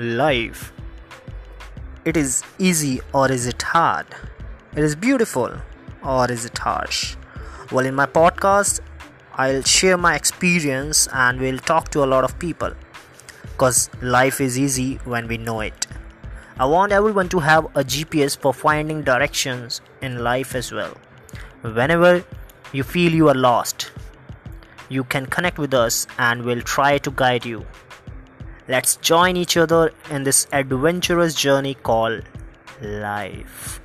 life. It is easy or is it hard? It is beautiful or is it harsh? Well, in my podcast, I'll share my experience and we'll talk to a lot of people because life is easy when we know it. I want everyone to have a GPS for finding directions in life as well. Whenever you feel you are lost, you can connect with us and we'll try to guide you. Let's join each other in this adventurous journey called life.